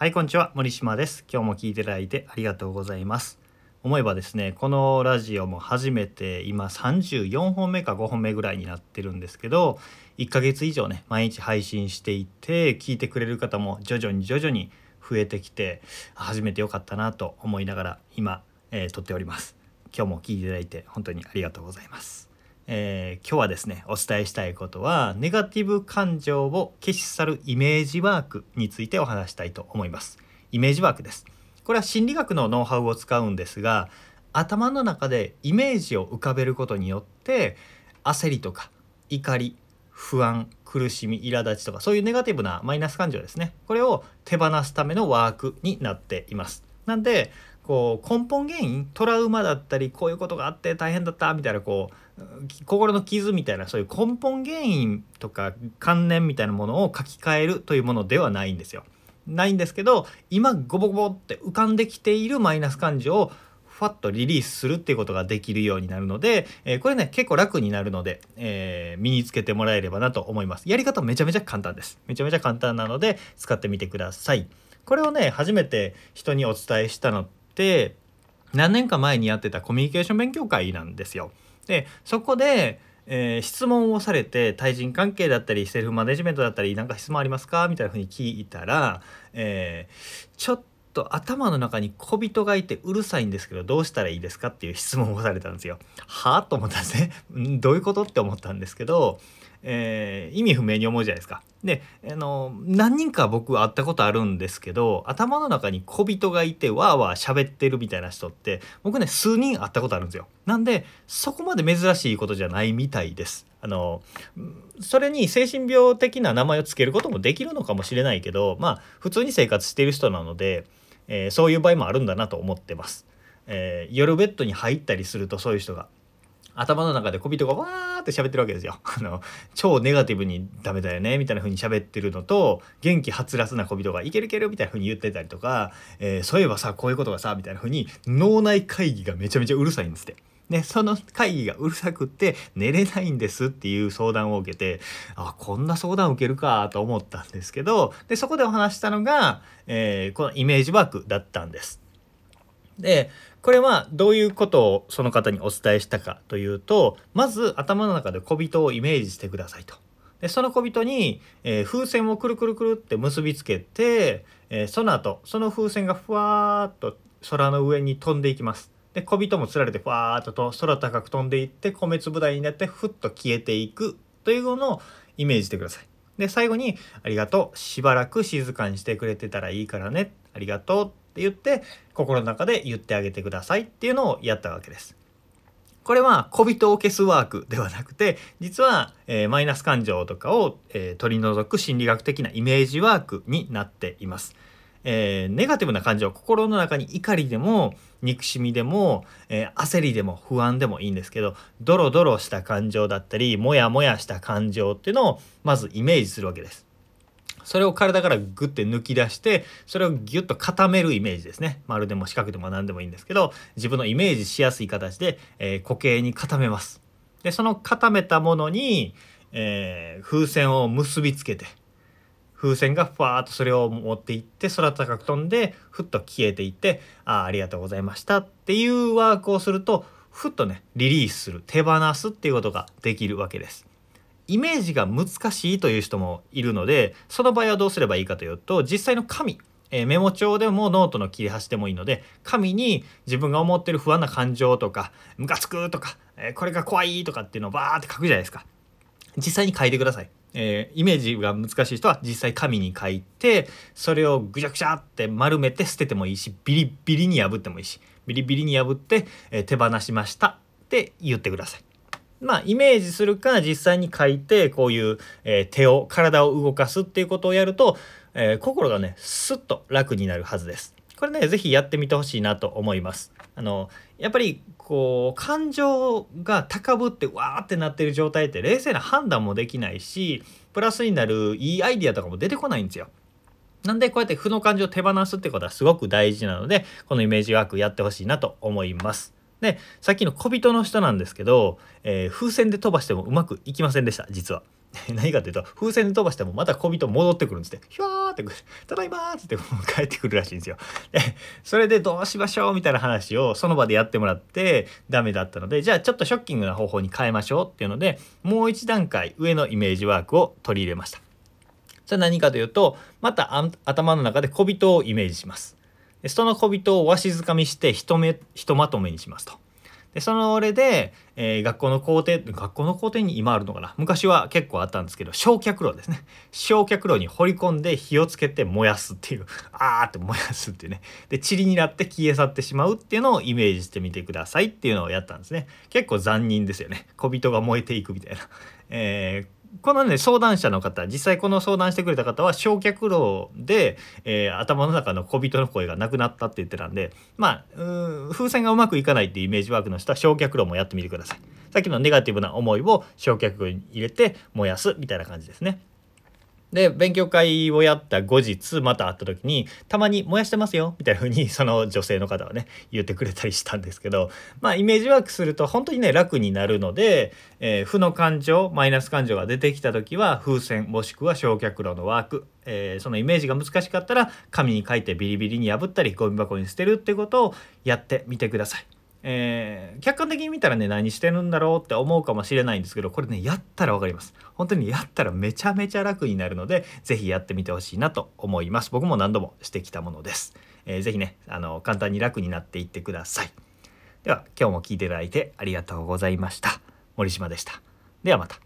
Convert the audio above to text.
はいこんにちは。森島です。今日も聞いていただいてありがとうございます。思えばですねこのラジオも初めて今34本目か5本目ぐらいになってるんですけど1ヶ月以上ね毎日配信していて聞いてくれる方も徐々に徐々に増えてきて初めてよかったなと思いながら今、えー、撮っております。今日も聞いていただいて本当にありがとうございます。えー、今日はですねお伝えしたいことはネガティブ感情を消し去るイメージワークについてお話したいと思います。イメージワークです。これは心理学のノウハウを使うんですが頭の中でイメージを浮かべることによって焦りとか怒り不安苦しみ苛立ちとかそういうネガティブなマイナス感情ですね。これを手放すためのワークになっています。なんでこう根本原因トラウマだったりこういうことがあって大変だったみたいなこう心の傷みたいなそういう根本原因とか観念みたいなものを書き換えるというものではないんですよ。ないんですけど今ゴボゴボって浮かんできているマイナス感情をファッとリリースするっていうことができるようになるので、えー、これね結構楽になるので、えー、身につけてもらえればなと思います。やり方めちゃめちゃ簡単です。めちゃめちゃ簡単なので使ってみてください。これをね初めて人にお伝えしたのて何年か前にやってたコミュニケーション勉強会なんですよ。でそこで、えー、質問をされて対人関係だったりセルフマネジメントだったり何か質問ありますか？みたいなふうに聞いたら、えー、ちょっと頭の中に小人がいてうるさいんですけどどうしたらいいですか？っていう質問をされたんですよ。は？あと思ったんですね。どういうこと？って思ったんですけどえー、意味不明に思うじゃないですか。であの何人か僕会ったことあるんですけど頭の中に小人がいてわーわー喋ってるみたいな人って僕ね数人会ったことあるんですよ。なんでそこまで珍しいことじゃないみたいです。あのそれに精神病的な名前を付けることもできるのかもしれないけどまあ普通に生活してる人なので、えー、そういう場合もあるんだなと思ってます。えー、夜ベッドに入ったりするとそういう人が頭の中で小人がわーって喋ってるわけですよ。あの超ネガティブにダメだよねみたいな風に喋ってるのと元気はつらつな小人がいけるいけるみたいな風に言ってたりとか、えー、そういえばさこういうことがさみたいな風に脳内会議がめちゃめちゃうるさいんですって。でその会議がうるさくって寝れないんですっていう相談を受けてあこんな相談受けるかと思ったんですけどでそこでお話したのが、えー、このイメージワークだったんです。でこれはどういうことをその方にお伝えしたかというとまず頭の中で小人をイメージしてくださいと。でその小人に、えー、風船をくるくるくるって結びつけて、えー、その後その風船がふわーっと空の上に飛んでいきます。で小人もつられてふわーっとと空高く飛んでいって米粒大になってふっと消えていくというのをイメージしてください。で最後に「ありがとうしばらく静かにしてくれてたらいいからねありがとう」って言って心の中で言ってあげてくださいっていうのをやったわけです。これは小人を消すワークではなくて実は、えー、マイナス感情とかを、えー、取り除く心理学的なイメージワークになっています。えー、ネガティブな感情心の中に怒りでも憎しみでも、えー、焦りでも不安でもいいんですけどドロドロした感情だったりモヤモヤした感情っていうのをまずイメージするわけです。それを体からグッて抜き出してそれをギュッと固めるイメージですね。丸でも四角でも何でもいいんですけど自分のイメージしやすい形で、えー、固形に固めます。でその固めたものに、えー、風船を結びつけて風船がふわーっとそれを持っていって空高く飛んでふっと消えていってああありがとうございましたっていうワークをするとふっとねリリースする手放すっていうことができるわけです。イメージが難しいという人もいるのでその場合はどうすればいいかというと実際の紙えメモ帳でもノートの切り端でもいいので紙に自分が思ってる不安な感情とかムカつくとか、えこれが怖いとかっていうのをバーって書くじゃないですか。実際に書いてください、えー、イメージが難しい人は実際紙に書いてそれをぐちゃぐちゃって丸めて捨ててもいいしビリビリに破ってもいいしビリビリに破って、え手放しましたって言ってください。まあ、イメージするか実際に書いてこういう、えー、手を体を動かすっていうことをやると、えー、心がねスッと楽になるはずです。これね是非やってみてほしいなと思います。あのやっぱりこう感情が高ぶってわーってなってる状態って冷静な判断もできないしプラスになるいいアイディアとかも出てこないんですよ。なんでこうやって負の感情を手放すってことはすごく大事なのでこのイメージワークやってほしいなと思います。でさっきの小人の人なんですけど、えー、風船で飛ばしてもうまくいきませんでした実は。何かというと風船で飛ばしてもまた小人戻ってくるんですってひわーって「ただいま」って帰ってくるらしいんですよ。でそれでどうしましょうみたいな話をその場でやってもらってダメだったのでじゃあちょっとショッキングな方法に変えましょうっていうのでもう一段階上のイメージワークを取り入れました。それは何かというとまた頭の中で小人をイメージします。でその小人をわしづかみしてひとめひとまとめにしますと。でその俺で、えー、学校の校庭学校の校庭に今あるのかな？昔は結構あったんですけど焼却炉ですね。焼却炉に掘り込んで火をつけて燃やすっていう。あーって燃やすっていうね。で塵になって消え去ってしまうっていうのをイメージしてみてくださいっていうのをやったんですね。結構残忍ですよね。小人が燃えていくみたいな、えーこのね相談者の方実際この相談してくれた方は焼却炉で、えー、頭の中の小人の声がなくなったって言ってたんでまあ風船がうまくいかないっていうイメージワークの人は焼却炉もやってみてください。さっきのネガティブな思いを焼却炉に入れて燃やすみたいな感じですね。で勉強会をやった後日また会った時にたまに燃やしてますよみたいな風にその女性の方はね言ってくれたりしたんですけどまあイメージワークすると本当にね楽になるので、えー、負の感情マイナス感情が出てきた時は風船もしくは焼却炉のワーク、えー、そのイメージが難しかったら紙に書いてビリビリに破ったりゴミ箱に捨てるってことをやってみてください。えー、客観的に見たらね何してるんだろうって思うかもしれないんですけどこれねやったら分かります。本当にやったらめちゃめちゃ楽になるので是非やってみてほしいなと思います。僕も何度もしてきたものです、えー、ねあの簡単に楽になっていってください。では今日も聴いていただいてありがとうございました。森島でした。ではまた。